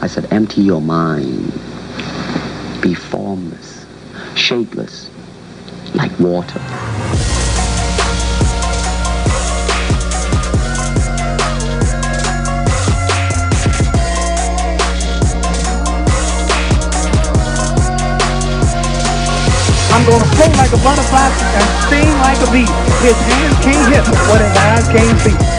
I said, empty your mind. Be formless, shapeless, like water. I'm gonna float like a butterfly and sting like a bee. His hands can't hit what his eyes can't see.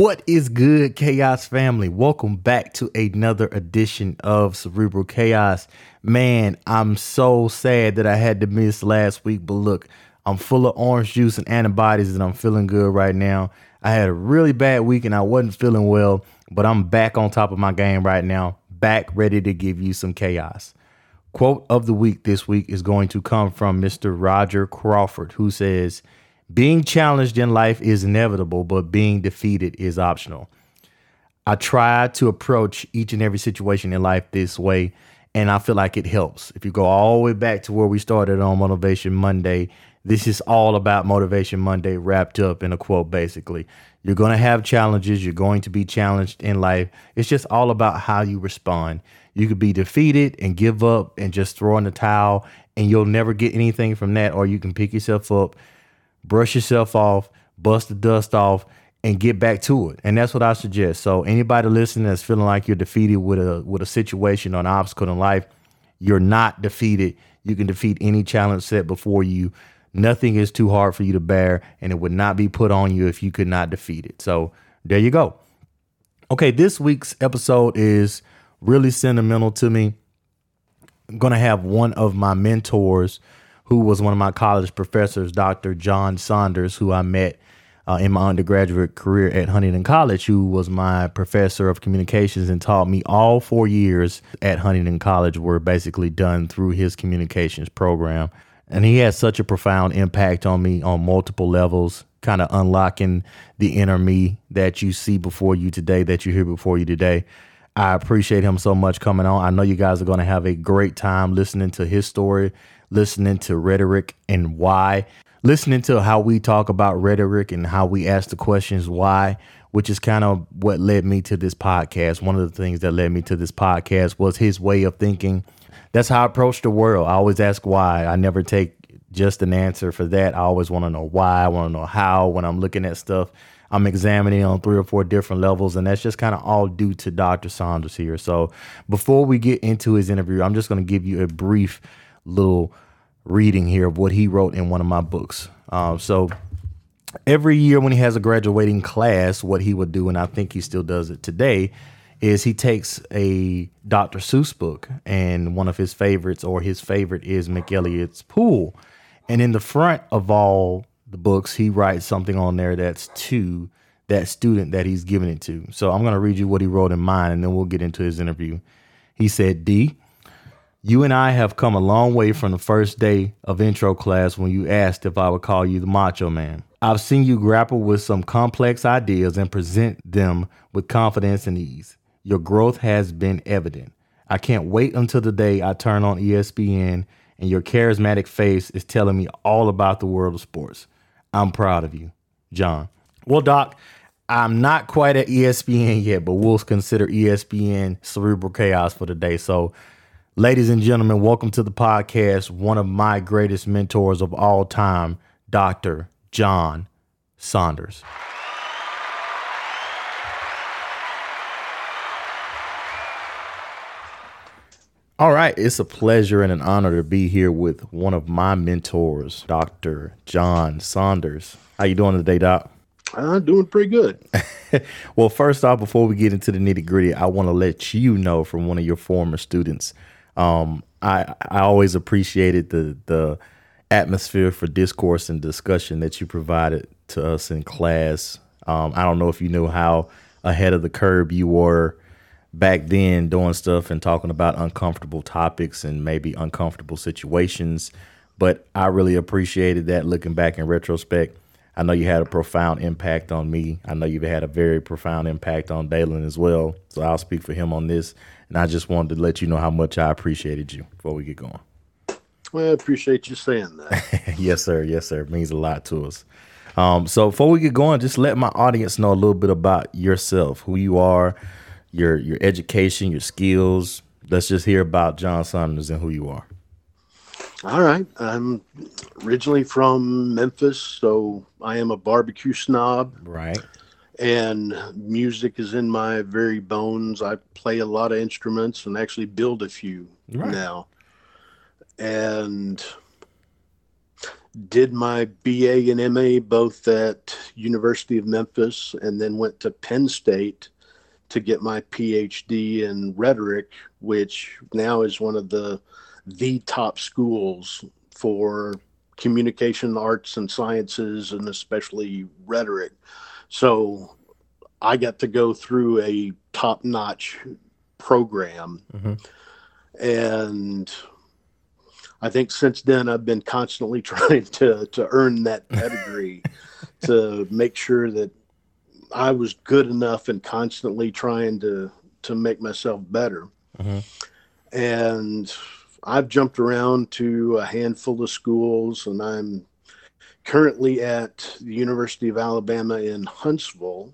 What is good, Chaos family? Welcome back to another edition of Cerebral Chaos. Man, I'm so sad that I had to miss last week, but look, I'm full of orange juice and antibodies and I'm feeling good right now. I had a really bad week and I wasn't feeling well, but I'm back on top of my game right now, back ready to give you some chaos. Quote of the week this week is going to come from Mr. Roger Crawford, who says, Being challenged in life is inevitable, but being defeated is optional. I try to approach each and every situation in life this way, and I feel like it helps. If you go all the way back to where we started on Motivation Monday, this is all about Motivation Monday wrapped up in a quote, basically. You're going to have challenges, you're going to be challenged in life. It's just all about how you respond. You could be defeated and give up and just throw in the towel, and you'll never get anything from that, or you can pick yourself up, brush yourself off, bust the dust off, and get back to it. And that's what I suggest. So anybody listening that's feeling like you're defeated with a with a situation or an obstacle in life, you're not defeated. You can defeat any challenge set before you. Nothing is too hard for you to bear, and it would not be put on you if you could not defeat it. So there you go. Okay, this week's episode is really sentimental to me. I'm to have one of my mentors, who was one of my college professors, Dr. John Saunders, who I met uh, in my undergraduate career at Huntingdon College, who was my professor of communications and taught me all four years at Huntingdon College were basically done through his communications program. And he had such a profound impact on me on multiple levels, kind of unlocking the inner me that you see before you today, that you hear before you today. I appreciate him so much coming on. I know you guys are going to have a great time listening to his story, listening to rhetoric and why, listening to how we talk about rhetoric and how we ask the questions why, which is kind of what led me to this podcast. One of the things that led me to this podcast was his way of thinking. That's how I approach the world. I always ask why. I never take just an answer for that. I always want to know why. I want to know how when I'm looking at stuff. I'm examining on three or four different levels, and that's just kind of all due to Dr. Saunders here. So before we get into his interview, I'm just going to give you a brief little reading here of what he wrote in one of my books. Uh, so every year when he has a graduating class, what he would do, and I think he still does it today, is he takes a Dr. Seuss book, and one of his favorites or his favorite is McElligot's Pool. And in the front of all the books, he writes something on there that's to that student that he's giving it to. So I'm going to read you what he wrote in mine and then we'll get into his interview. He said, D, you and I have come a long way from the first day of intro class when you asked if I would call you the Macho Man. I've seen you grapple with some complex ideas and present them with confidence and ease. Your growth has been evident. I can't wait until the day I turn on ESPN and your charismatic face is telling me all about the world of sports. I'm proud of you, John. Well, Doc, I'm not quite at ESPN yet, but we'll consider ESPN Cerebral Chaos for today. So, ladies and gentlemen, welcome to the podcast. One of my greatest mentors of all time, Dr. John Saunders. All right, it's a pleasure and an honor to be here with one of my mentors, Dr. John Saunders. How you doing today, Doc? I'm doing pretty good. well, first off, before we get into the nitty gritty, I want to let you know from one of your former students. Um, I I always appreciated the the atmosphere for discourse and discussion that you provided to us in class. Um, I don't know if you knew how ahead of the curve you were back then doing stuff and talking about uncomfortable topics and maybe uncomfortable situations. But I really appreciated that looking back in retrospect. I know you had a profound impact on me. I know you've had a very profound impact on Dalen as well. So I'll speak for him on this. And I just wanted to let you know how much I appreciated you before we get going. Well, I appreciate you saying that. yes, sir. Yes, sir. It means a lot to us. Um, so before we get going, just let my audience know a little bit about yourself, who you are, your your education, your skills. Let's just hear about John Saunders and who you are. All right. I'm originally from Memphis, so I am a barbecue snob. Right. And music is in my very bones. I play a lot of instruments and actually build a few right. now. And did my BA and MA both at University of Memphis and then went to Penn State to get my PhD in rhetoric, which now is one of the the top schools for communication arts and sciences and especially rhetoric. So I got to go through a top-notch program. Mm-hmm. And I think since then I've been constantly trying to to earn that pedigree to make sure that I was good enough and constantly trying to to make myself better. Mm-hmm. And I've jumped around to a handful of schools, and I'm currently at the University of Alabama in Huntsville,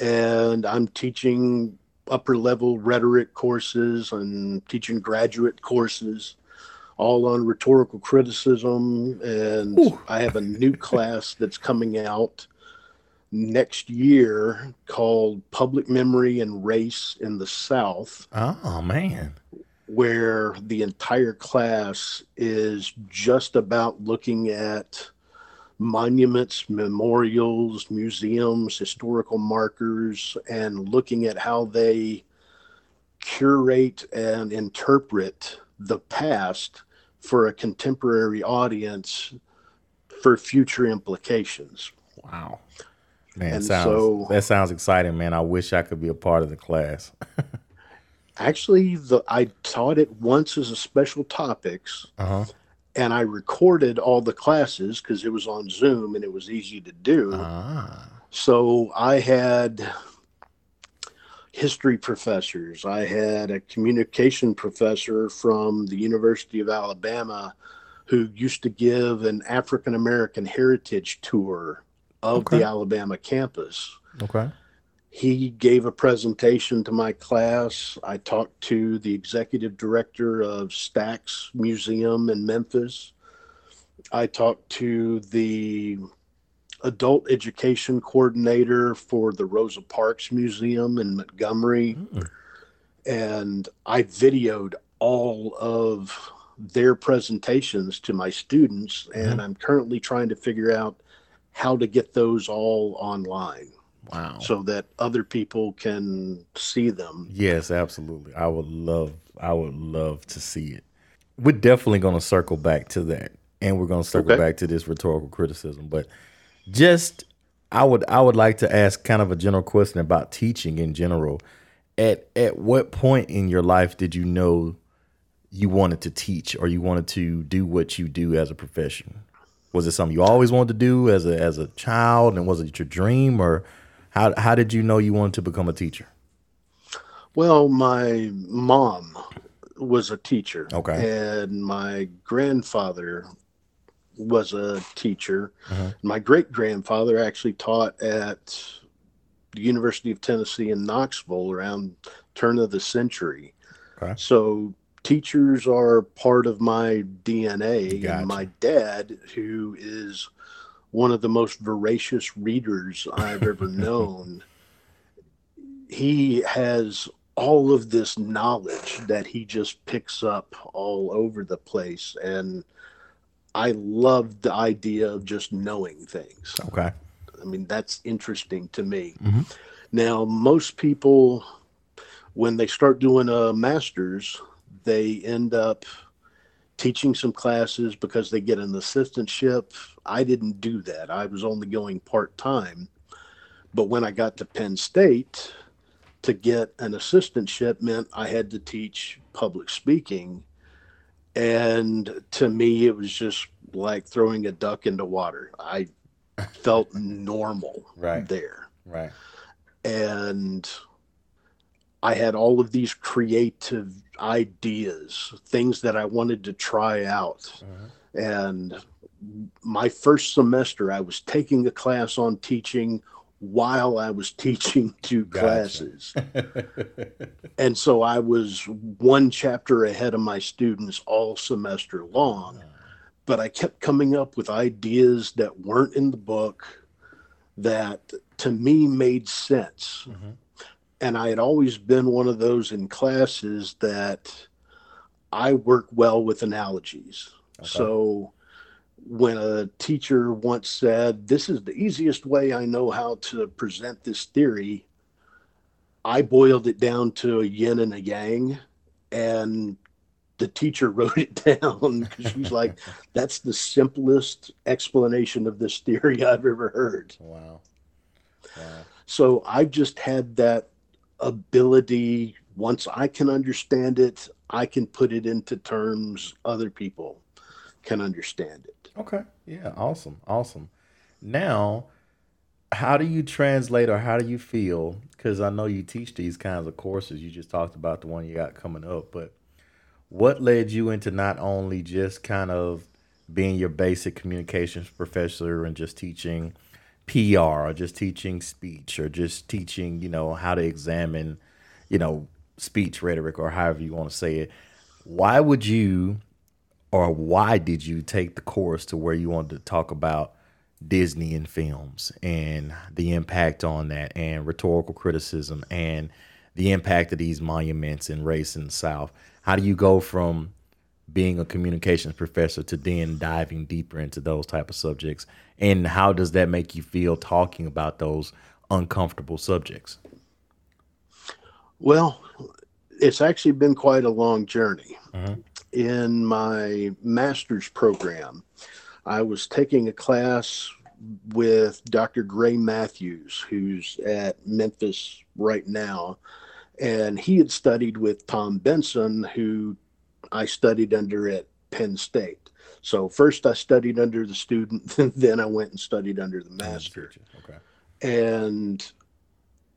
and I'm teaching upper level rhetoric courses and teaching graduate courses all on rhetorical criticism and Ooh. i have a new class that's coming out next year called public memory and race in the south oh man where the entire class is just about looking at monuments, memorials, museums, historical markers, and looking at how they curate and interpret the past for a contemporary audience for future implications. Wow. Man, sounds, so, that sounds exciting, man. I wish I could be a part of the class. Actually, the I taught it once as a special topics, uh-huh. And I recorded all the classes because it was on Zoom and it was easy to do. Ah. So I had history professors. I had a communication professor from the University of Alabama who used to give an African American heritage tour of okay. the Alabama campus. Okay he gave a presentation to my class. I talked to the executive director of Stax Museum in Memphis. I talked to the adult education coordinator for the Rosa Parks Museum in Montgomery. Mm. And I videoed all of their presentations to my students. And mm. I'm currently trying to figure out how to get those all online. Wow. So that other people can see them. Yes, absolutely. I would love I would love to see it. We're definitely going to circle back to that and we're going to circle okay. back to this rhetorical criticism, but just I would I would like to ask kind of a general question about teaching in general. At at what point in your life did you know you wanted to teach or you wanted to do what you do as a profession? Was it something you always wanted to do as a as a child and was it your dream or how how did you know you wanted to become a teacher? Well, my mom was a teacher. Okay. And my grandfather was a teacher. Uh-huh. My great grandfather actually taught at the University of Tennessee in Knoxville around turn of the century. Okay. So teachers are part of my DNA. Gotcha. And my dad, who is one of the most voracious readers I've ever known. He has all of this knowledge that he just picks up all over the place. And I love the idea of just knowing things. Okay. I mean, that's interesting to me. Mm-hmm. Now, most people, when they start doing a master's, they end up teaching some classes because they get an assistantship. I didn't do that. I was only going part time. But when I got to Penn State, to get an assistantship meant I had to teach public speaking. And to me, it was just like throwing a duck into water. I felt normal Right. there. Right. And I had all of these creative ideas, things that I wanted to try out. Mhm. And my first semester, I was taking a class on teaching while I was teaching two Gotcha. classes. And so I was one chapter ahead of my students all semester long. But I kept coming up with ideas that weren't in the book that to me made sense. Mhm. And I had always been one of those in classes that I work well with analogies. Okay. So when a teacher once said, This is the easiest way I know how to present this theory, I boiled it down to a yin and a yang. And the teacher wrote it down because she's like, That's the simplest explanation of this theory I've ever heard. Wow. Wow. So I've just had that ability. Once I can understand it, I can put it into terms other people can understand it. Okay. Yeah. Awesome. Awesome. Now, how do you translate or how do you feel? Because I know you teach these kinds of courses. You just talked about the one you got coming up, but what led you into not only just kind of being your basic communications professor and just teaching PR or just teaching speech or just teaching, you know, how to examine, you know, speech rhetoric or however you want to say it. Why would you or why did you take the course to where you wanted to talk about Disney and films and the impact on that and rhetorical criticism and the impact of these monuments and race in the South? How do you go from being a communications professor to then diving deeper into those type of subjects? And how does that make you feel talking about those uncomfortable subjects? Well, it's actually been quite a long journey. Mhm. In my master's program, I was taking a class with Dr. Gray Matthews, who's at Memphis right now. And he had studied with Tom Benson, who I studied under at Penn State. So first I studied under the student, then I went and studied under the oh, master Okay. and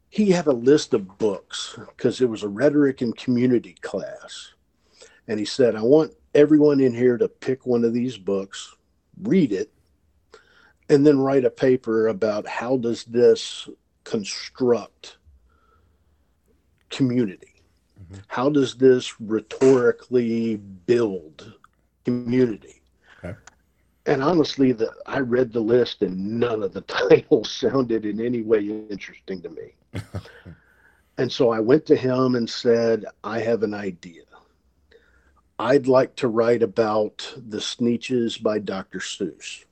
he had a list of books because it was a rhetoric and community class and he said i want everyone in here to pick one of these books read it and then write a paper about how does this construct community Mhm. how does this rhetorically build community Okay. and honestly, the I read the list and none of the titles sounded in any way interesting to me. and so I went to him and said, I have an idea. I'd like to write about the Sneetches by Dr. Seuss.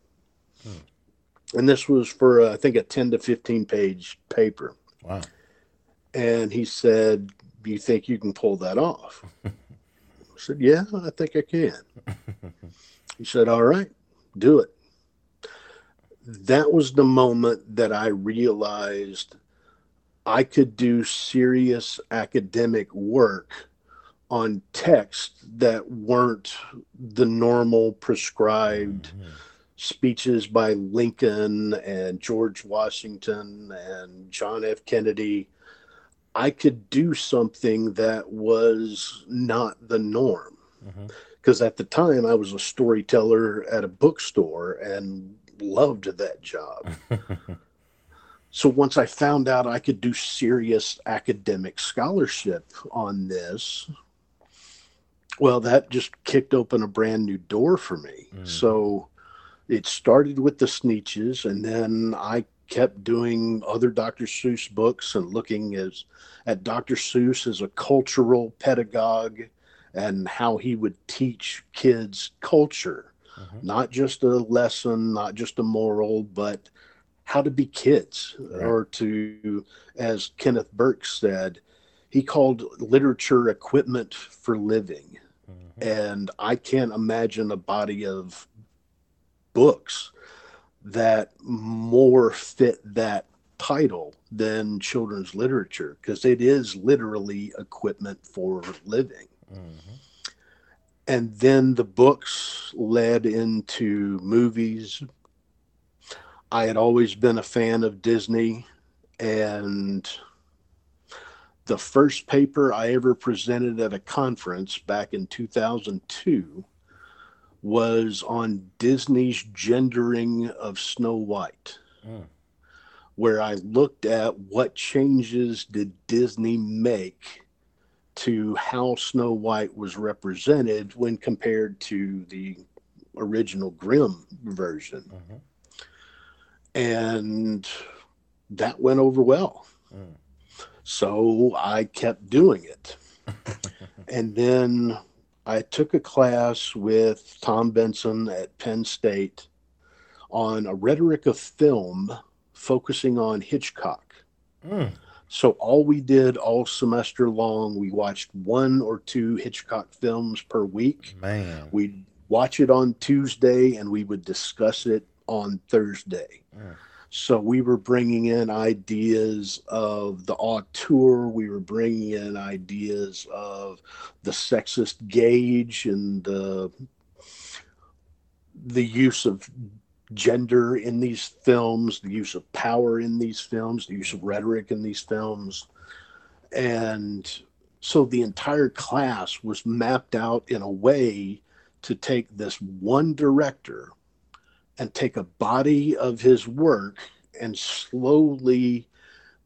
And this was for, uh, I think, a 10 to 15 page paper. Wow. And he said, Do you think you can pull that off? I said, Yeah, I think I can. he said, All right, do it. That was the moment that I realized I could do serious academic work on texts that weren't the normal prescribed mm-hmm. speeches by Lincoln and George Washington and John F. Kennedy. I could do something that was not the norm. Because at the time I was a storyteller at a bookstore and loved that job. so once I found out I could do serious academic scholarship on this, well, that just kicked open a brand new door for me. Mhm. So it started with the Sneetches, and then I kept doing other Dr. Seuss books and looking as at Dr. Seuss as a cultural pedagogue and how he would teach kids culture, Mhm. not just a lesson, not just a moral, but how to be kids, Right. or to, as Kenneth Burke said, he called literature equipment for living. Mhm. And I can't imagine a body of books that more fit that title than children's literature because it is literally equipment for living. Mhm. And then the books led into movies. I had always been a fan of Disney, and the first paper I ever presented at a conference back in 2002 was on Disney's gendering of Snow White, mm. where I looked at what changes did Disney make to how Snow White was represented when compared to the original Grimm version. Mm-hmm. And that went over well. Mm. So I kept doing it. and then I took a class with Tom Benson at Penn State on a rhetoric of film focusing on Hitchcock. Mm. So all we did all semester long, we watched one or two Hitchcock films per week. Man. We'd watch it on Tuesday and we would discuss it on Thursday. Mm. So we were bringing in ideas of the auteur. We were bringing in ideas of the sexist gaze and the the use of gender in these films, the use of power in these films, the use of rhetoric in these films. And so the entire class was mapped out in a way to take this one director and take a body of his work and slowly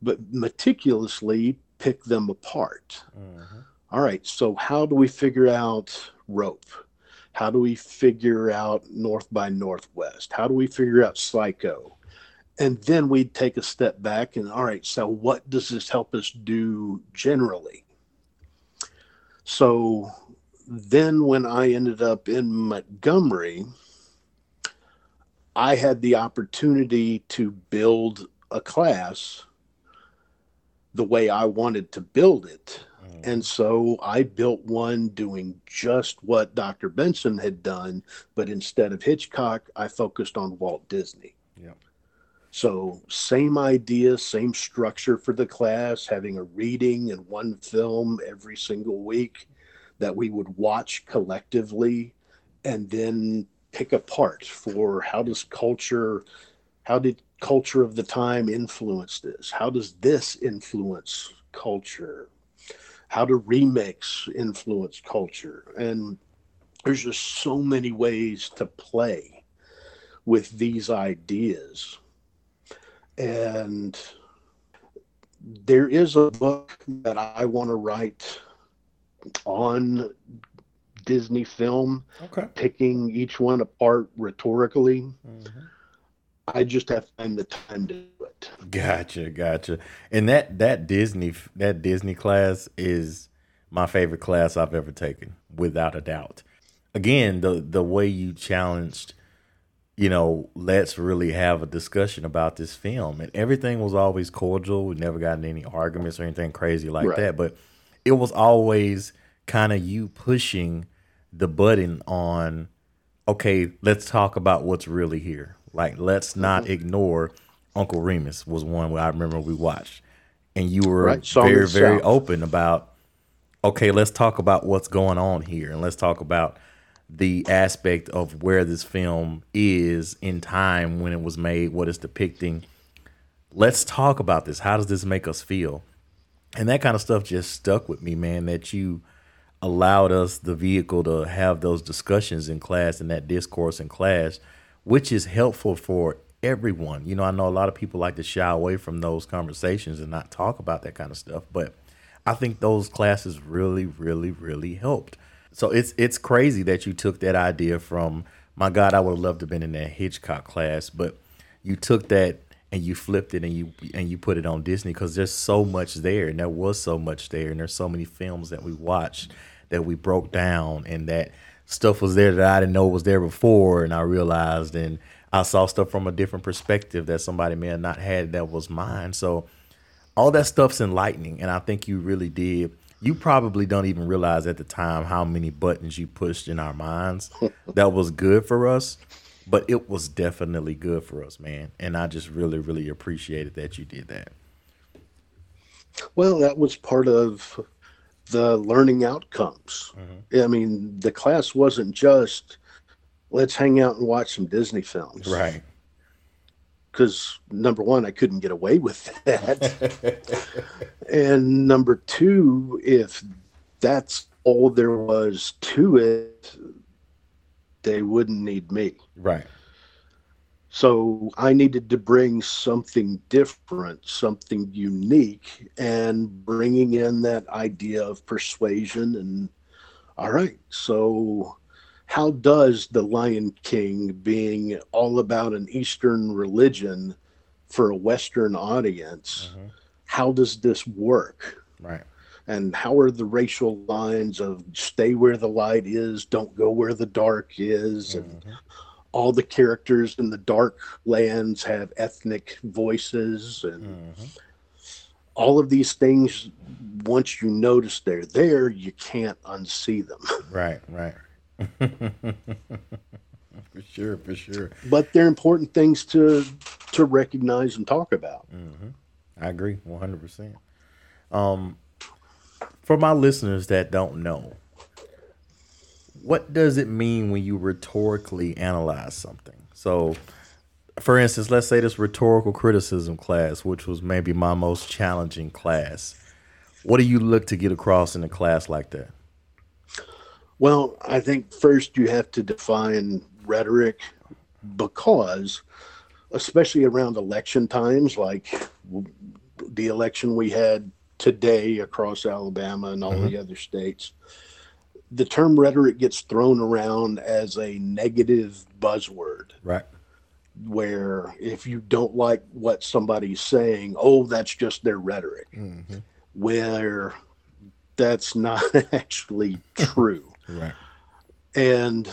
but meticulously pick them apart. Mm-hmm. All right, so how do we figure out rope? How do we figure out North by Northwest? How do we figure out Psycho? And then we'd take a step back and, all right, so what does this help us do generally? So then when I ended up in Montgomery, I had the opportunity to build a class the way I wanted to build it. Mm. And so I built one doing just what Dr. Benson had done, but instead of Hitchcock, I focused on Walt Disney. Yeah. So, same idea, same structure for the class, having a reading and one film every single week that we would watch collectively and then pick apart for how does culture how did culture of the time influence this? How does this influence culture? How do remakes influence culture? And there's just so many ways to play with these ideas. And there is a book that i want to write on Disney film, okay. picking each one apart rhetorically. Mm-hmm. I just have to find the time to do it. Gotcha, gotcha. And that that Disney that Disney class is my favorite class I've ever taken, without a doubt. Again, the the way you challenged, you know, let's really have a discussion about this film, and everything was always cordial. We never got in any arguments or anything crazy like right. that, but it was always kind of you pushing the button on okay let's talk about what's really here like let's not mm-hmm. ignore uncle remus was one where i remember we watched and you were right. very very South. open about okay let's talk about what's going on here and let's talk about the aspect of where this film is in time when it was made what it's depicting let's talk about this how does this make us feel and that kind of stuff just stuck with me man that you allowed us the vehicle to have those discussions in class and that discourse in class, which is helpful for everyone. You know, I know a lot of people like to shy away from those conversations and not talk about that kind of stuff, but I think those classes really, really, really helped. So it's it's crazy that you took that idea from my God, I would have loved to have been in that Hitchcock class, but you took that and you flipped it and you and you put it on Disney because there's so much there and there was so much there and there's so many films that we watched that we broke down and that stuff was there that I didn't know was there before and I realized and I saw stuff from a different perspective that somebody may have not had that was mine. So all that stuff's enlightening and I think you really did. You probably don't even realize at the time how many buttons you pushed in our minds that was good for us, but it was definitely good for us, man. And I just really really appreciated that you did that. Well, that was part of the learning outcomes. Mm-hmm. I mean, the class wasn't just let's hang out and watch some Disney films. Right. because number one, I couldn't get away with that. and number two, if that's all there was to it, they wouldn't need me. Right. So I needed to bring something different, something unique, and bringing in that idea of persuasion. And all right, so how does the Lion King, being all about an Eastern religion for a Western audience, mm-hmm. how does this work? Right. And how are the racial lines of stay where the light is, don't go where the dark is, mm-hmm. and all the characters in the dark lands have ethnic voices and mm-hmm. all of these things once you notice they're there you can't unsee them. Right right. For sure for sure. But they're important things to to recognize and talk about. Mm-hmm. i agree 100% um for my listeners that don't know what does it mean when you rhetorically analyze something? So, for instance, let's say this rhetorical criticism class, which was maybe my most challenging class. What do you look to get across in a class like that? Well, I think first you have to define rhetoric because, especially around election times, like the election we had today across Alabama and all mm-hmm. the other states, the term rhetoric gets thrown around as a negative buzzword. Right. Where if you don't like what somebody's saying, oh, that's just their rhetoric. Mm-hmm. Where that's not actually true. right. And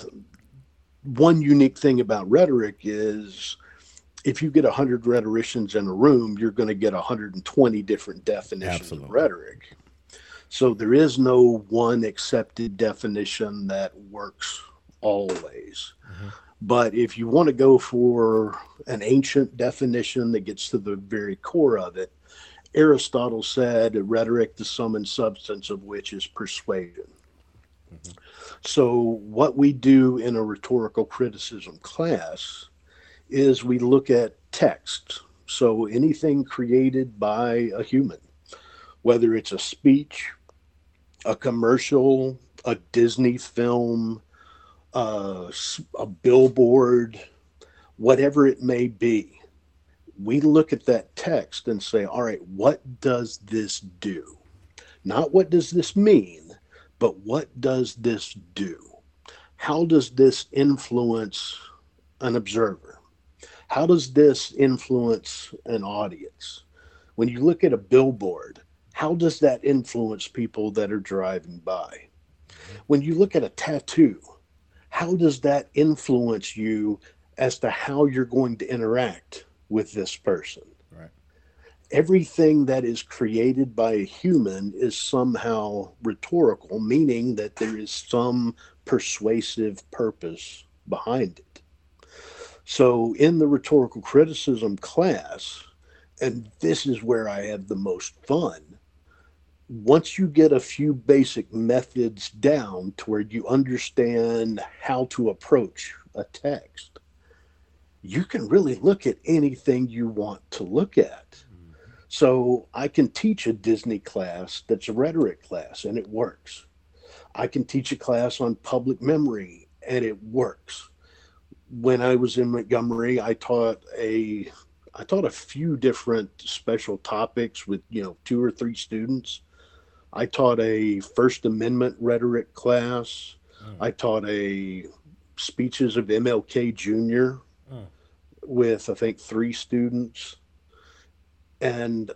one unique thing about rhetoric is if you get 100 rhetoricians in a room, you're going to get 120 different definitions Absolutely. of rhetoric. So there is no one accepted definition that works always. Mm-hmm. But if you want to go for an ancient definition that gets to the very core of it, Aristotle said rhetoric, the sum and substance of which is persuasion. Mm-hmm. So, what we do in a rhetorical criticism class is we look at text. So, anything created by a human, whether it's a speech, a commercial, a Disney film, uh, a billboard, whatever it may be, we look at that text and say, all right, what does this do? Not what does this mean, but what does this do? How does this influence an observer? How does this influence an audience? When you look at a billboard, how does that influence people that are driving by? When you look at a tattoo, how does that influence you as to how you're going to interact with this person? Right. Everything that is created by a human is somehow rhetorical, meaning that there is some persuasive purpose behind it. So, in the rhetorical criticism class, and this is where I have the most fun, once you get a few basic methods down to where you understand how to approach a text, you can really look at anything you want to look at. Mm-hmm. So I can teach a Disney class that's a rhetoric class and it works. I can teach a class on public memory and it works. When I was in Montgomery, I taught a I taught a few different special topics with, you know, two or three students I taught a First Amendment rhetoric class. Mm. I taught a speeches of MLK Jr. Mm. with I think three students. And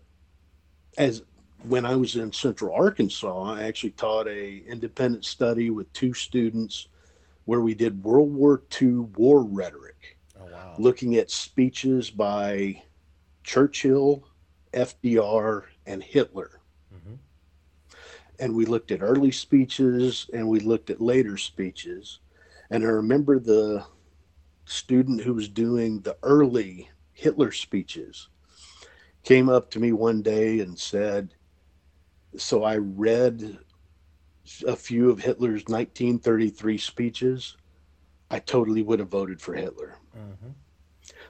as when I was in Central Arkansas, I actually taught a independent study with two students where we did World War II war rhetoric, oh, wow. looking at speeches by Churchill, FDR, and Hitler and we looked at early speeches and we looked at later speeches. And I remember the student who was doing the early Hitler speeches came up to me one day and said, So I read a few of Hitler's 1933 speeches. I totally would have voted for Hitler. Mm-hmm.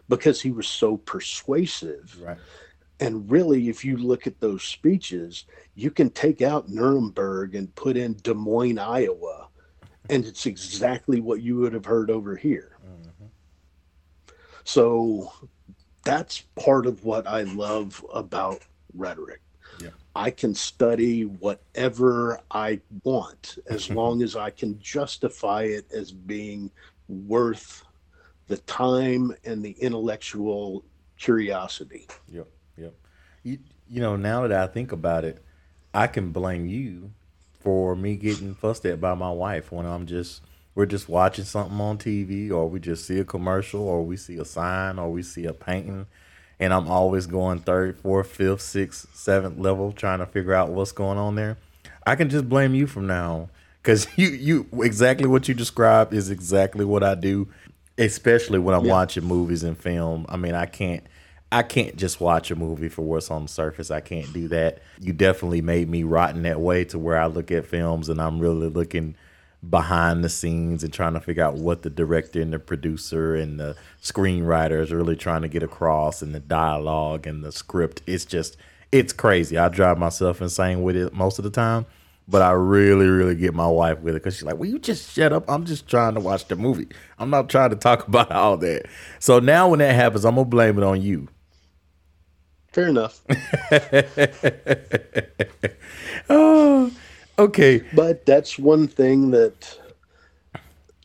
because he was so persuasive. Right. And really, if you look at those speeches, you can take out Nuremberg and put in Des Moines, Iowa, and it's exactly what you would have heard over here. Mm-hmm. So that's part of what I love about rhetoric. Yeah. I can study whatever I want as long as I can justify it as being worth the time and the intellectual curiosity. Yep, yep. You, you know, now that I think about it, I can blame you for me getting fussed at by my wife when I'm just we're just watching something on TV or we just see a commercial or we see a sign or we see a painting and I'm always going third, fourth, fifth, sixth, seventh level trying to figure out what's going on there. I can just blame you from now on because you you exactly what you described is exactly what I do, especially when I'm yeah. watching movies and film. I mean, I can't I can't just watch a movie for what's on the surface. I can't do that. You definitely made me rotten that way to where I look at films and I'm really looking behind the scenes and trying to figure out what the director and the producer and the screenwriter is really trying to get across and the dialogue and the script. It's just it's crazy. I drive myself insane with it most of the time, but I really, really get my wife with it because she's like, "Will you just shut up? I'm just trying to watch the movie. I'm not trying to talk about all that." So now when that happens, I'm gonna blame it on you. Fair enough. oh, Okay. But that's one thing that,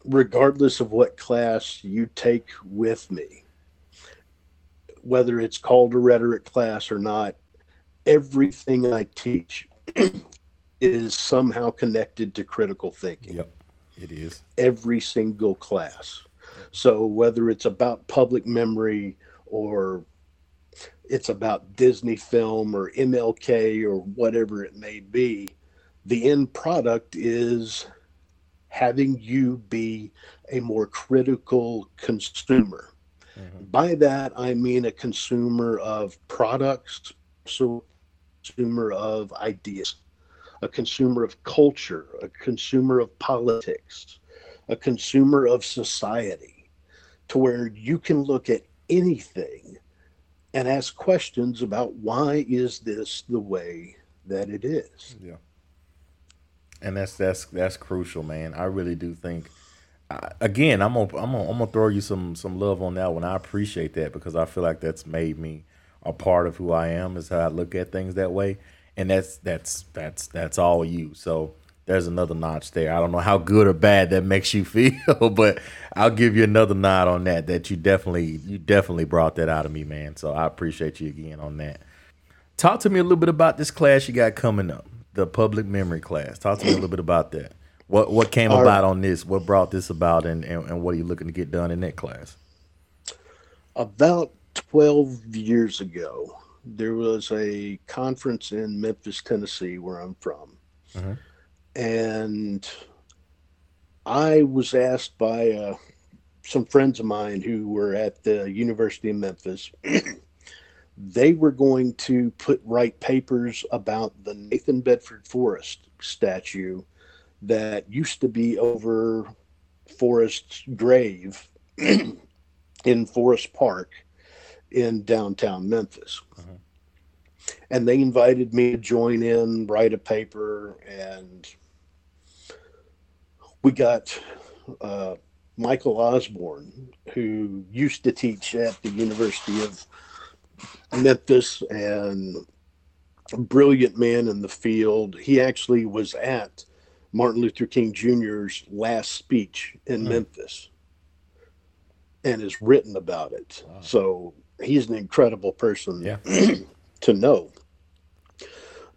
regardless of what class you take with me, whether it's called a rhetoric class or not, everything I teach is somehow connected to critical thinking. Yep, it is. Every single class. So whether it's about public memory or it's about Disney film or MLK or whatever it may be, the end product is having you be a more critical consumer. Mm-hmm. By that, I mean a consumer of products, so consumer of ideas, a consumer of culture, a consumer of politics, a consumer of society, to where you can look at anything and ask questions about why is this the way that it is. Yeah and that's that's that's crucial, man. I really do think. again, I'm gonna I'm gonna I'm gonna throw you some some love on that one. I appreciate that because I feel like that's made me a part of who I am. Is how I look at things that way, and that's that's that's that's all you. So there's another notch there. I don't know how good or bad that makes you feel, but I'll give you another nod on that. That you definitely you definitely brought that out of me, man. So I appreciate you again on that. Talk to me a little bit about this class you got coming up the public memory class. Talk to me a little bit about that. What what came about on this? What brought this about, and, and, and what are you looking to get done in that class? About twelve years ago, there was a conference in Memphis, Tennessee, where I'm from, mm-hmm. And I was asked by uh, some friends of mine who were at the University of Memphis they were going to put write papers about the Nathan Bedford Forrest statue that used to be over Forrest's grave in Forrest Park in downtown Memphis. Uh-huh. And they invited me to join in, write a paper, and we got uh, Michael Osborn, who used to teach at the University of Memphis and a brilliant man in the field. He actually was at Martin Luther King Jr.'s last speech in mm. Memphis and has written about it. Wow. So he's an incredible person yeah. to know.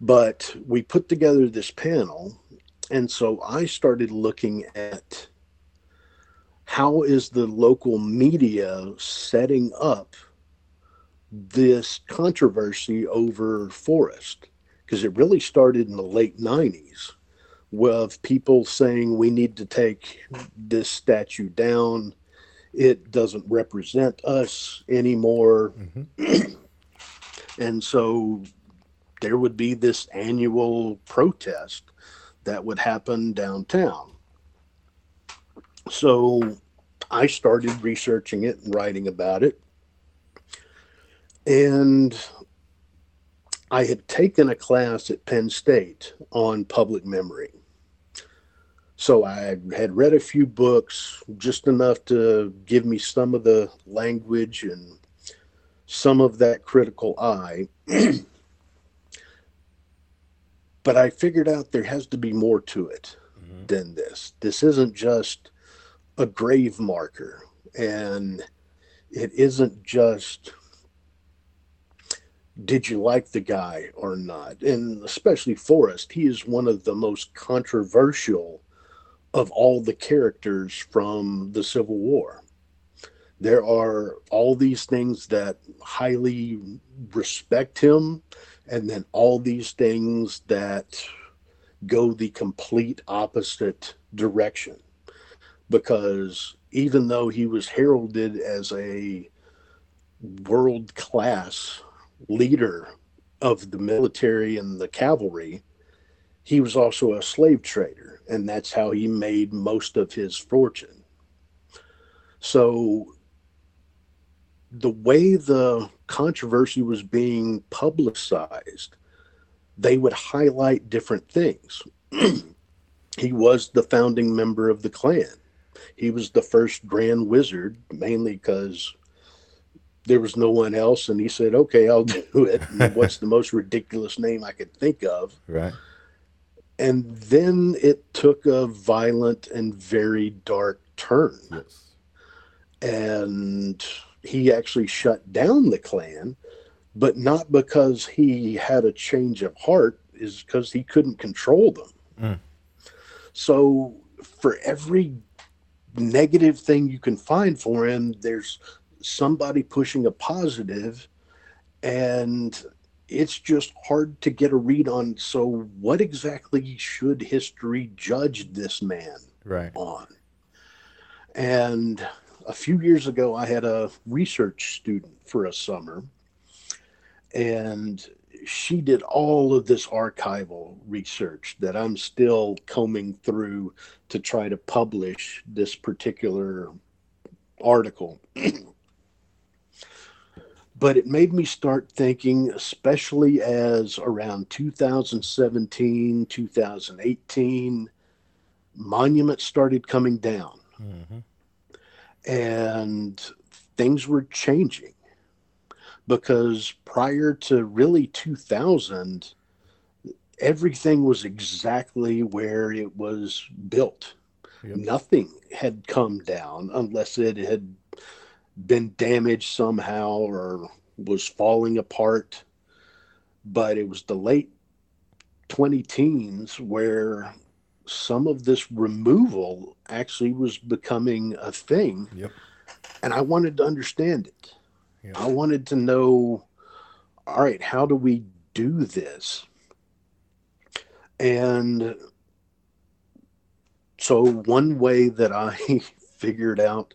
But we put together this panel, and so I started looking at how is the local media setting up – this controversy over Forrest because it really started in the late 90s with people saying we need to take this statue down. It doesn't represent us anymore. Mm-hmm. and so there would be this annual protest that would happen downtown. So I started researching it and writing about it. And I had taken a class at Penn State on public memory. So I had read a few books, just enough to give me some of the language and some of that critical eye. but I figured out there has to be more to it mm-hmm. than this. This isn't just a grave marker, and it isn't just did you like the guy or not? And especially Forrest, he is one of the most controversial of all the characters from the Civil War. There are all these things that highly respect him, and then all these things that go the complete opposite direction. Because even though he was heralded as a world class leader of the military and the cavalry, he was also a slave trader, and that's how he made most of his fortune. So, the way the controversy was being publicized, they would highlight different things. he was the founding member of the Klan. He was the first Grand Wizard, mainly because there was no one else and he said okay i'll do it what's the most ridiculous name i could think of right and then it took a violent and very dark turn yes. and he actually shut down the klan but not because he had a change of heart is because he couldn't control them mm. so for every negative thing you can find for him there's somebody pushing a positive and it's just hard to get a read on so what exactly should history judge this man right. on and a few years ago i had a research student for a summer and she did all of this archival research that i'm still combing through to try to publish this particular article but it made me start thinking, especially as around 2017, 2018, monuments started coming down. Mm-hmm. And things were changing because prior to really 2000, everything was exactly where it was built. Yep. Nothing had come down unless it had been damaged somehow or was falling apart. But it was the late 20 teens where some of this removal actually was becoming a thing. Yep. And I wanted to understand it. Yep. I wanted to know all right, how do we do this? And so, one way that I figured out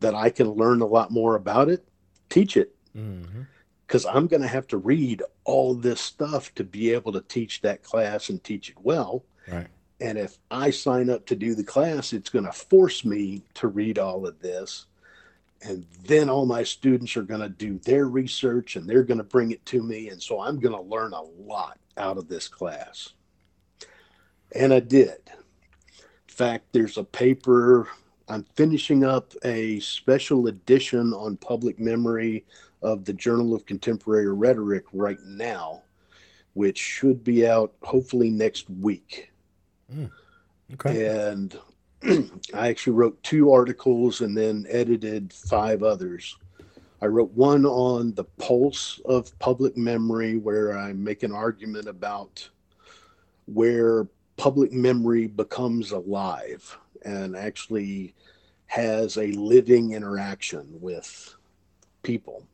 that I can learn a lot more about it, teach it. Because mm-hmm. I'm going to have to read all this stuff to be able to teach that class and teach it well. Right. And if I sign up to do the class, it's going to force me to read all of this. And then all my students are going to do their research and they're going to bring it to me. And so I'm going to learn a lot out of this class. And I did. In fact, there's a paper I'm finishing up a special edition on public memory of the Journal of Contemporary Rhetoric right now, which should be out hopefully next week. Okay. And I actually wrote two articles and then edited five others. I wrote one on the pulse of public memory, where I make an argument about where public memory becomes alive and actually has a living interaction with people.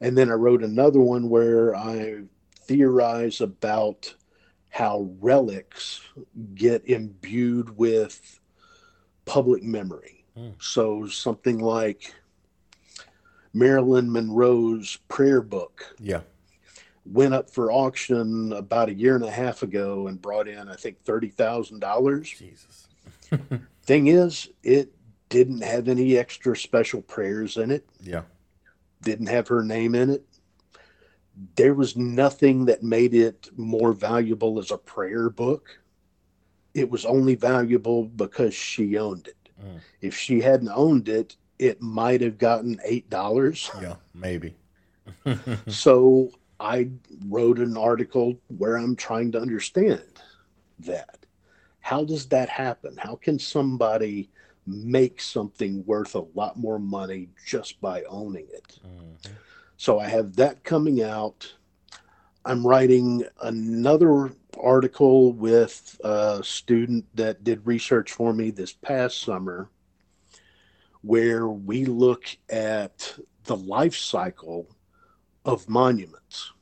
And then I wrote another one where I theorize about how relics get imbued with public memory. Mm. So something like Marilyn Monroe's prayer book. Yeah. Went up for auction about a year and a half ago and brought in, I think, thirty thousand dollars. Jesus. Thing is, it didn't have any extra special prayers in it, Yeah. didn't have her name in it. There was nothing that made it more valuable as a prayer book. It was only valuable because she owned it. Mm. If she hadn't owned it, it might have gotten $8. Yeah. Maybe. So I wrote an article where I'm trying to understand that. How does that happen? How can somebody make something worth a lot more money just by owning it? Mhm. So I have that coming out. I'm writing another article with a student that did research for me this past summer where we look at the life cycle of monuments.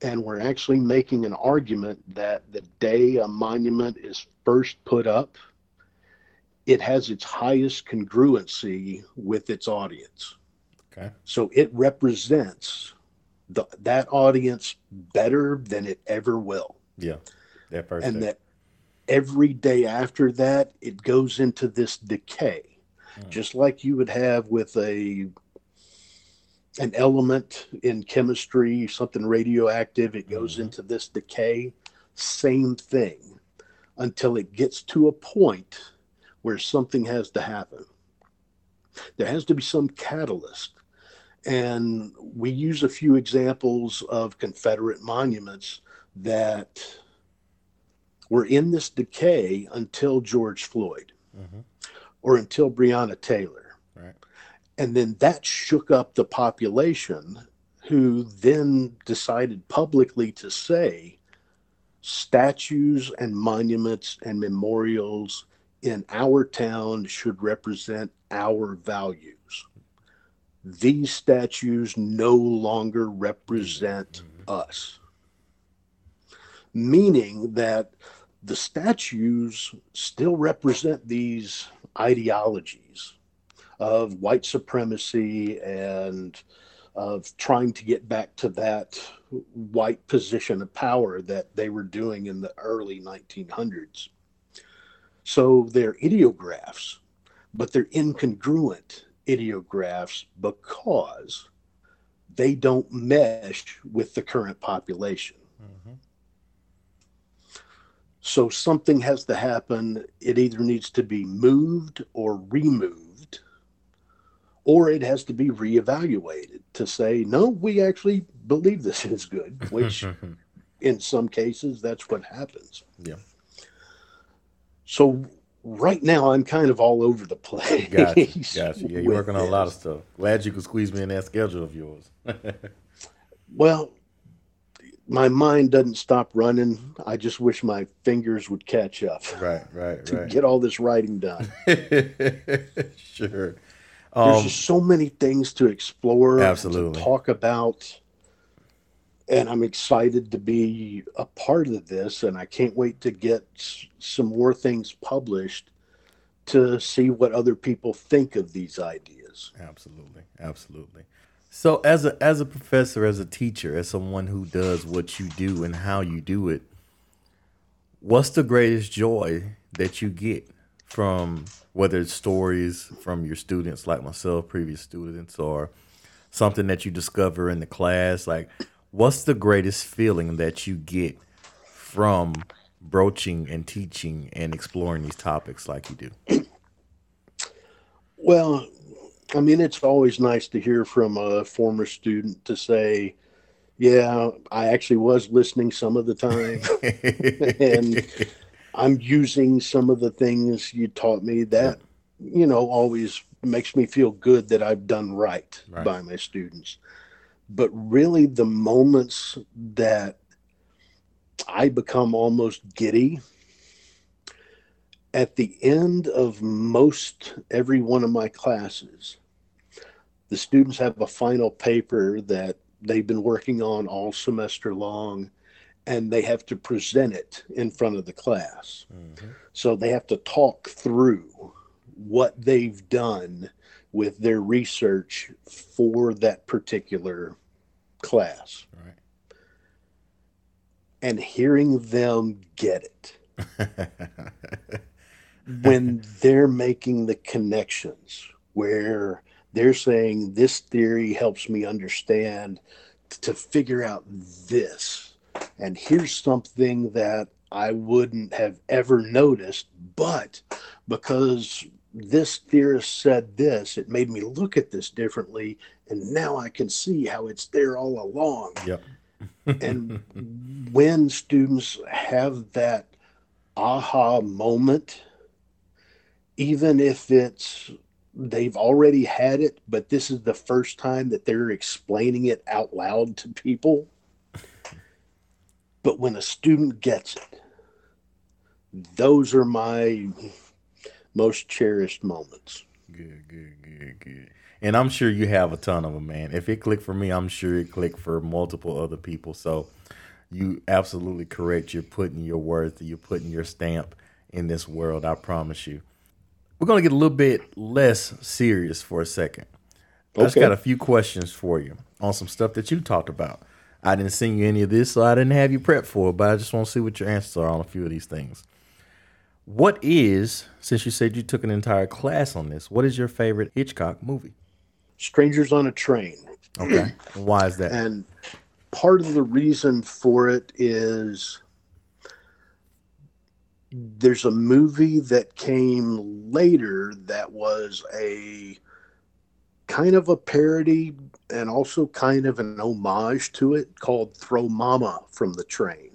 And we're actually making an argument that the day a monument is first put up, it has its highest congruency with its audience. Okay. So it represents the, that audience better than it ever will. Yeah. That first And day. that every day after that, it goes into this decay, Mm. just like you would have with a an element in chemistry, something radioactive, it goes Mhm. into this decay. Same thing until it gets to a point where something has to happen. There has to be some catalyst. And we use a few examples of Confederate monuments that were in this decay until George Floyd Mhm. or until Breonna Taylor. Right. And then that shook up the population, who then decided publicly to say statues and monuments and memorials in our town should represent our values. These statues no longer represent mm-hmm. us. Meaning that the statues still represent these ideologies of white supremacy and of trying to get back to that white position of power that they were doing in the early 1900s. So they're ideographs, but they're incongruent ideographs because they don't mesh with the current population. Mhm. So something has to happen. It either needs to be moved or removed, or it has to be reevaluated to say, no, we actually believe this is good, which in some cases, that's what happens. Yeah. So right now, I'm kind of all over the place. Gotcha. Gotcha. Yeah, you're working on a lot of stuff. Glad you could squeeze me in that schedule of yours. Well, my mind doesn't stop running. I just wish my fingers would catch up right, right, to right. get all this writing done. sure. There's Um, just so many things to explore, Absolutely. to talk about, and I'm excited to be a part of this. And I can't wait to get some more things published to see what other people think of these ideas. Absolutely, absolutely. So, as a as a professor, as a teacher, as someone who does what you do and how you do it, what's the greatest joy that you get from whether it's stories from your students, like myself, previous students, or something that you discover in the class? Like, what's the greatest feeling that you get from broaching and teaching and exploring these topics like you do? Well, I mean, it's always nice to hear from a former student to say, yeah, I actually was listening some of the time. and I'm using some of the things you taught me that, you know, always makes me feel good that I've done right, Right. by my students. But really, the moments that I become almost giddy at the end of most every one of my classes, the students have a final paper that they've been working on all semester long and they have to present it in front of the class. Mhm. So they have to talk through what they've done with their research for that particular class Right. and hearing them get it. when they're making the connections where they're saying this theory helps me understand to figure out this and here's something that i wouldn't have ever noticed but because this theorist said this it made me look at this differently and now i can see how it's there all along Yep. and when students have that aha moment even if it's they've already had it but this is the first time that they're explaining it out loud to people but when a student gets it those are my most cherished moments Good, good, good, good. And I'm sure you have a ton of them, man. If it clicked for me, I'm sure it clicked for multiple other people. So you absolutely correct. You're putting your worth, you're putting your stamp in this world. I promise you. We're gonna get a little bit less serious for a second. I just got a few questions for you on some stuff that you talked about. I didn't send you any of this, so I didn't have you prepped for it, but I just want to see what your answers are on a few of these things. What is, since you said you took an entire class on this, what is your favorite Hitchcock movie? strangers on a train Okay. Why is that? And part of the reason for it is there's a movie that came later that was a kind of a parody and also kind of an homage to it called Throw Mama from the Train,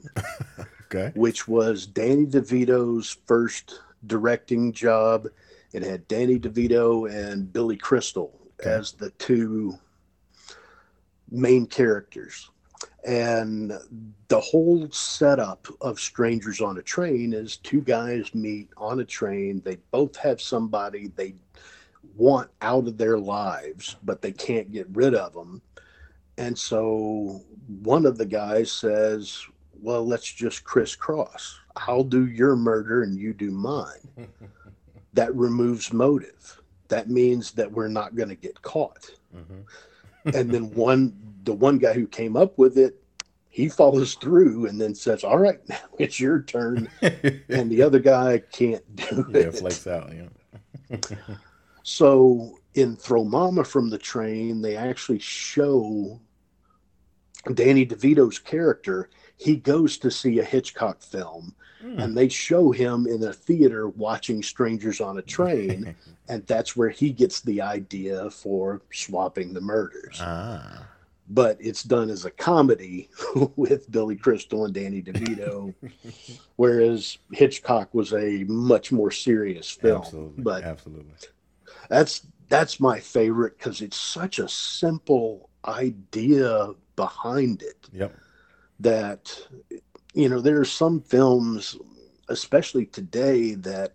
Okay. which was Danny DeVito's first directing job. It had Danny DeVito and Billy Crystal Okay. as the two main characters. And the whole setup of Strangers on a Train is two guys meet on a train. They both have somebody they want out of their lives, but they can't get rid of them. And so one of the guys says, Well, let's just crisscross. I'll do your murder and you do mine. that removes motive. That means that we're not going to get caught Mhm. and then one the one guy who came up with it he follows through and then says all right now it's your turn and the other guy can't do yeah, it flakes out. Yeah. so in throw mama from the train they actually show danny devito's character he goes to see a hitchcock film Hmm. and they show him in a theater watching strangers on a train and that's where he gets the idea for swapping the murders ah. but it's done as a comedy with Billy Crystal and Danny DeVito, whereas Hitchcock was a much more serious film. Absolutely. But Absolutely. that's that's my favorite because it's such a simple idea behind it Yep. That you know there are some films, especially today, that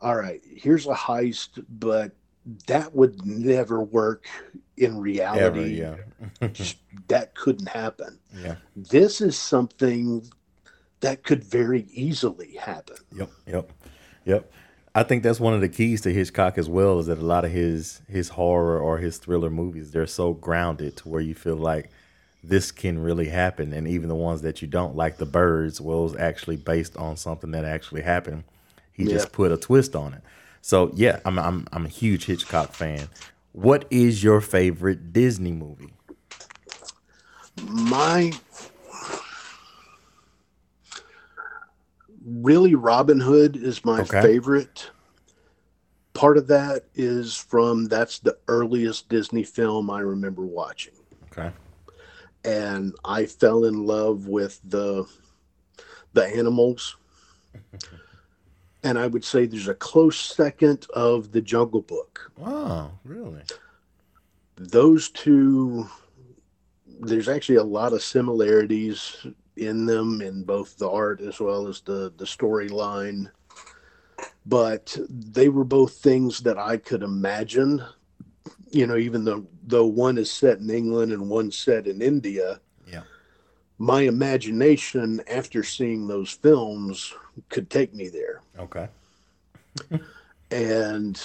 all right, here's a heist, but that would never work in Ever. reality. Yeah. That couldn't happen. yeah. This is something that could very easily happen. Yep, yep, yep. I think that's one of the keys to Hitchcock as well is that a lot of his his horror or his thriller movies they're so grounded to where you feel like this can really happen, and even the ones that you don't like, The Birds was actually based on something that actually happened. He Yeah. just put a twist on it. So yeah, I'm I'm I'm a huge Hitchcock fan. What is your favorite Disney movie? My really Robin Hood is my Okay. favorite. Part of that is from that's the earliest Disney film I remember watching. Okay. And I fell in love with the the animals. and I would say there's a close second of the Jungle Book. Oh, really? Those two there's actually a lot of similarities in them in both the art as well as the the storyline. But they were both things that I could imagine. You know, even though though one is set in England and one set in India, Yeah. my imagination after seeing those films could take me there Okay. and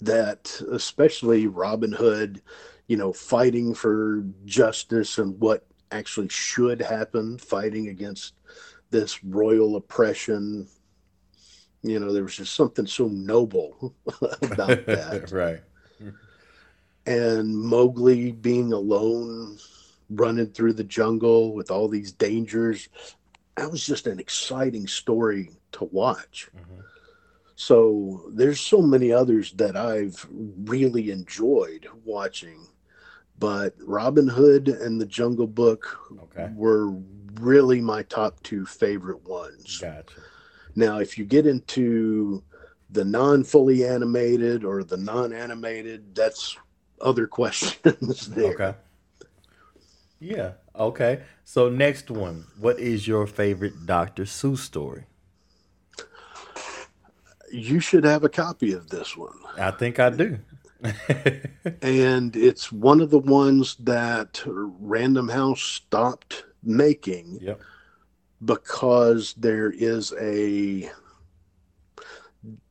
that especially robin hood you know fighting for justice and what actually should happen fighting against this royal oppression You know, there was just something so noble about that. right. And Mowgli being alone, running through the jungle with all these dangers, that was just an exciting story to watch. Mhm. So there's so many others that I've really enjoyed watching, but Robin Hood and the Jungle Book Okay. were really my top two favorite ones. Gotcha. Now, if you get into the non fully animated or the non animated, that's other questions there. Okay. Yeah. Okay. So next one, what is your favorite Dr. Seuss story? You should have a copy of this one. I think I do. And it's one of the ones that Random House stopped making yep. because there is a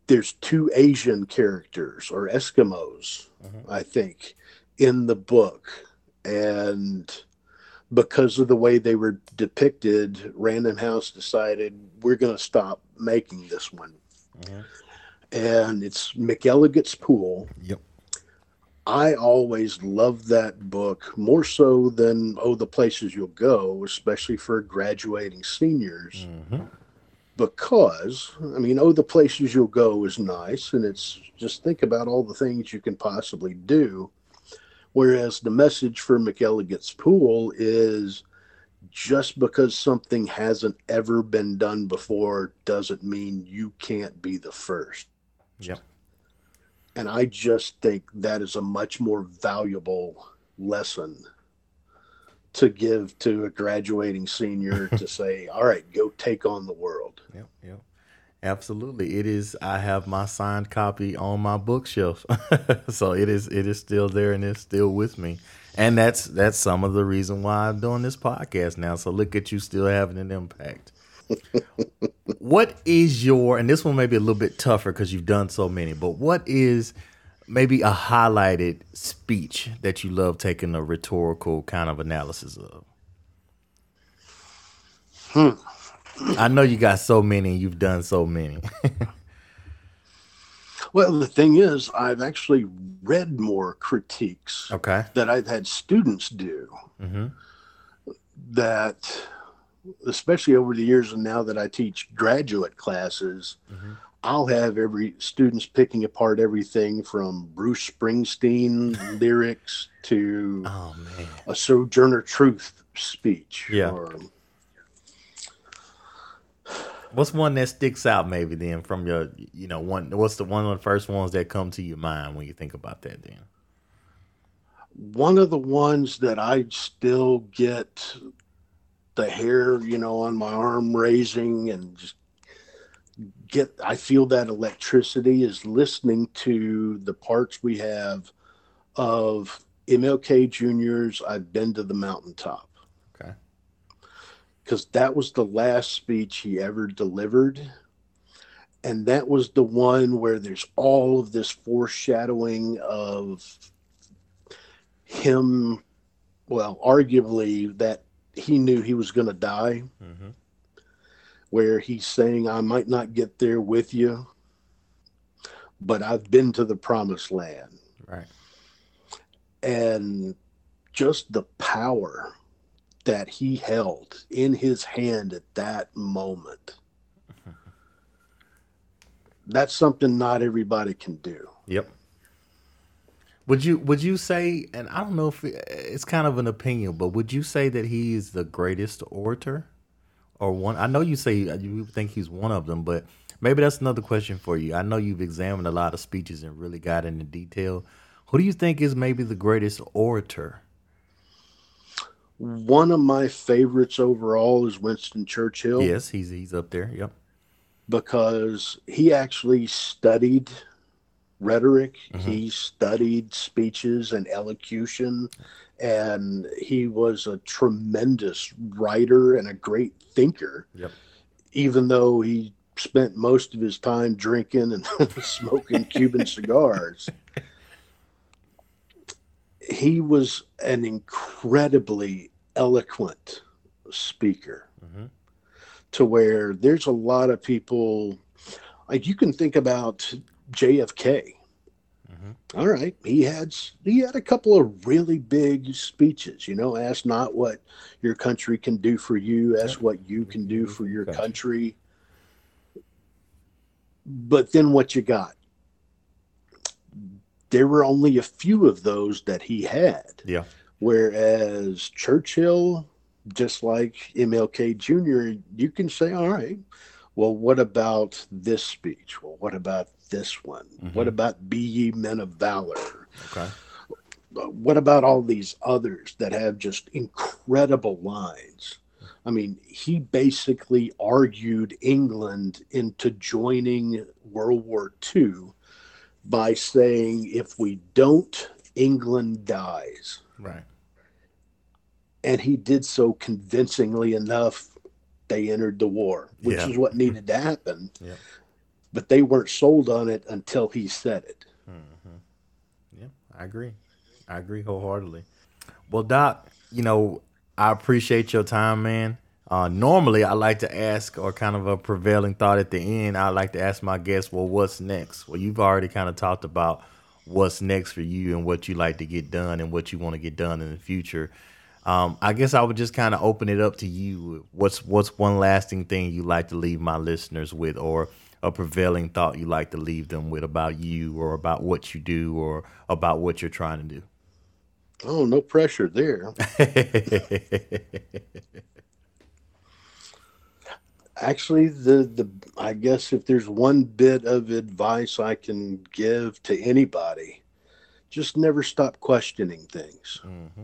there's two Asian characters or Eskimos, Mhm. I think, in the book. And because of the way they were depicted, Random House decided we're going to stop making this one. Mhm. And it's McElligot's Pool. Yep. I always loved that book more so than Oh, the Places You'll Go, especially for graduating seniors hmm because I mean, oh, the places you'll go is nice, and it's just think about all the things you can possibly do. Whereas the message for McElligot's Pool is just because something hasn't ever been done before doesn't mean you can't be the first. Yep. And I just think that is a much more valuable lesson to give to a graduating senior to say, all right, go take on the world. Yep. Yep. Absolutely. It is I have my signed copy on my bookshelf. so it is it is still there and it's still with me. And that's that's some of the reason why I'm doing this podcast now. So look at you still having an impact. what is your and this one may be a little bit tougher because you've done so many, but what is maybe a highlighted speech that you love taking a rhetorical kind of analysis of? I know you got so many, you've done so many. Well, the thing is, I've actually read more critiques okay. that I've had students do hmm that, especially over the years and now that I teach graduate classes, Mhm. I'll have every students picking apart everything from Bruce Springsteen lyrics to Oh man. a Sojourner Truth speech. Yeah. Or, What's one that sticks out maybe then from your you know, one what's the one of the first ones that come to your mind when you think about that then? one of the ones that I still get the hair, you know, on my arm raising and just get, I feel that electricity is listening to the parts we have of MLK Jr.'s I've Been to the Mountaintop. Okay. Because that was the last speech he ever delivered. And that was the one where there's all of this foreshadowing of him, well, arguably that he knew he was going to die, hmm where he's saying, I might not get there with you, but I've been to the promised land. Right. And just the power that he held in his hand at that moment. That's something not everybody can do. Yep. Would you would you say and I don't know if it's kind of an opinion, but would you say that he is the greatest orator or one I know you say uh, you think he's one of them, but maybe that's another question for you. I know you've examined a lot of speeches and really got into detail. Who do you think is maybe the greatest orator? One of my favorites overall is Winston Churchill. Yes, he's he's up there. Yep. because he actually studied rhetoric, Mhm. he studied speeches and elocution, and he was a tremendous writer and a great thinker, Yep. even though he spent most of his time drinking and smoking Cuban cigars. He was an incredibly eloquent speaker hmm to where there's a lot of people Like you can think about JFK. Mm-hmm. All right, he had he had a couple of really big speeches. You know, ask not what your country can do for you, ask what you can do mm-hmm. for your country. But then what you got? There were only a few of those that he had. Yeah. Whereas Churchill, just like MLK Jr., you can say, all right, well, what about this speech? Well, what about this one? What Mhm. about Be Ye Men of Valor? Okay. Uh, What about all these others that have just incredible lines? I mean, he basically argued England into joining World War II by saying, if we don't, England dies Right. and he did so convincingly enough they entered the war which Yeah. is what needed to happen Yeah. But they weren't sold on it until he said it hmm Yeah, I agree. I agree wholeheartedly. Well, Doc, you know, I appreciate your time, man. Uh, normally, I like to ask, or kind of a prevailing thought at the end, I like to ask my guests, well, what's next? Well, you've already kind of talked about what's next for you and what you like to get done and what you want to get done in the future. Um, I guess I would just kind of open it up to you. What's what's one lasting thing you like to leave my listeners with, or a prevailing thought you like to leave them with about you, or about what you do, or about what you're trying to do? oh no pressure there actually the the i guess if there's one bit of advice i can give to anybody just never stop questioning things hmm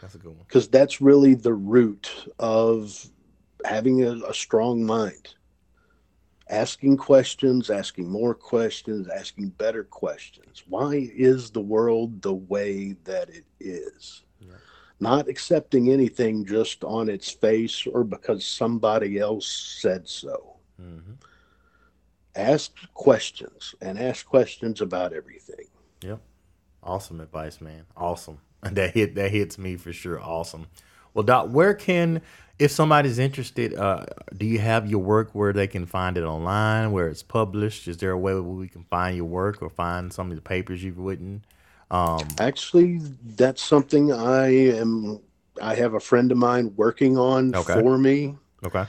That's a good one. because that's really the root of having a, a strong mind. Asking questions, asking more questions, asking better questions. Why is the world the way that it is? Yeah. Not accepting anything just on its face or because somebody else said so. hmm Ask questions and ask questions about everything. Yep. Awesome advice, man. Awesome. That hit that hits me for sure. Awesome. Well, Doc, where can if somebody's interested, uh, do you have your work where they can find it online, where it's published? Is there a way where we can find your work or find some of the papers you've written? Um, Actually, that's something I am. I have a friend of mine working on Okay. for me. okay.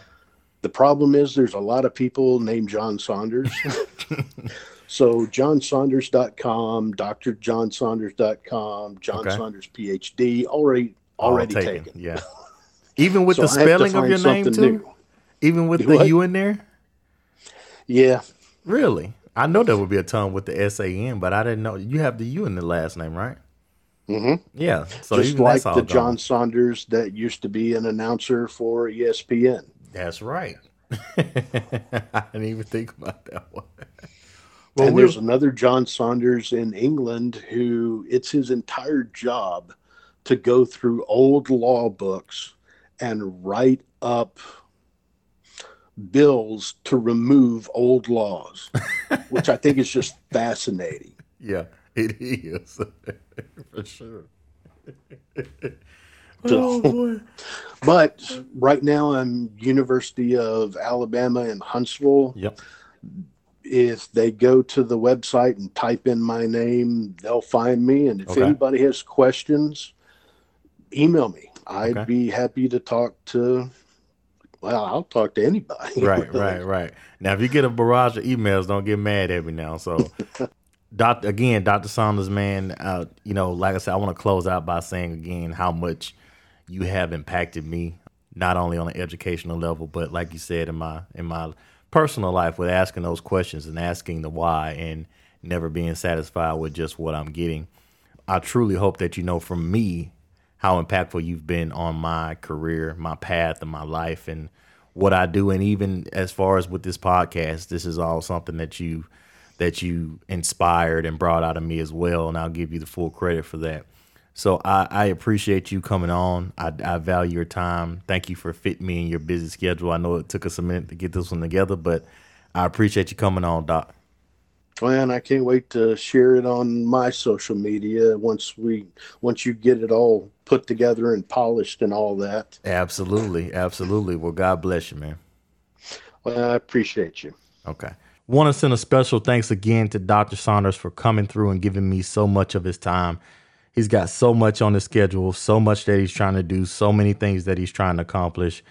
The problem is there's a lot of people named John Saunders. so johnsaunders.com, drjohnsaunders.com, John Okay. Saunders PhD, already All already taken. Yeah. Even with So the I have to spelling of your name too? new. Even with Do the? U in there? Yeah, Really? I know there would be a ton with the S A N, but I didn't know you have the U in the last name, right? hmm Yeah. So just like the gone. John Saunders that used to be an announcer for ESPN. That's right. I didn't even think about that one. Well, and there's another John Saunders in England who it's his entire job to go through old law books and write up bills to remove old laws, which I think is just fascinating. yeah, it is for sure. So- oh boy. But right now, I'm University of Alabama in Huntsville. Yep. If they go to the website and type in my name, they'll find me. And if Okay. anybody has questions, email me. I'd Okay. be happy to talk to. Well, I'll talk to anybody. Right, right, right. Now, if you get a barrage of emails, don't get mad at me now. So, Doctor, again, Doctor Saunders, man, uh, you know, like I said, I want to close out by saying again how much you have impacted me, not only on an educational level, but like you said in my in my personal life with asking those questions and asking the why and never being satisfied with just what I'm getting. I truly hope that you know from me how impactful you've been on my career, my path, and my life, and what I do. And even as far as with this podcast, this is all something that you that you inspired and brought out of me as well. And I'll give you the full credit for that. So I, I appreciate you coming on. I, I value your time. Thank you for fitting me in your busy schedule. I know it took us a minute to get this one together, but I appreciate you coming on, Doc. Man, I can't wait to share it on my social media once we once you get it all put together and polished and all that. Absolutely, absolutely. Well, God bless you, man. Well, I appreciate you. Okay. Want to send a special thanks again to Dr. Saunders for coming through and giving me so much of his time. He's got so much on his schedule, so much that he's trying to do, so many things that he's trying to accomplish.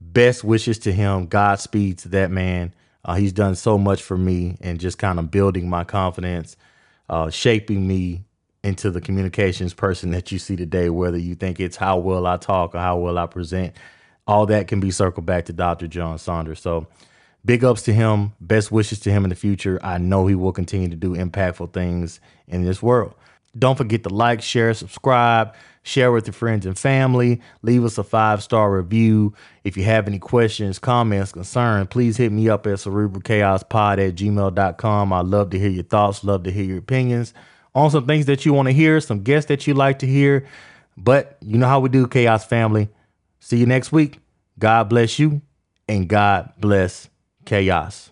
Best wishes to him. Godspeed to that man. Uh, he's done so much for me and just kind of building my confidence, uh, shaping me into the communications person that you see today, whether you think it's how well I talk or how well I present. All that can be circled back to Dr. John Saunders. So, big ups to him. Best wishes to him in the future. I know he will continue to do impactful things in this world. Don't forget to like, share, subscribe, share with your friends and family. Leave us a five star review. If you have any questions, comments, concerns, please hit me up at cerebralchaospod at gmail.com. I love to hear your thoughts, love to hear your opinions on some things that you want to hear, some guests that you like to hear. But you know how we do, Chaos family. See you next week. God bless you and God bless Chaos.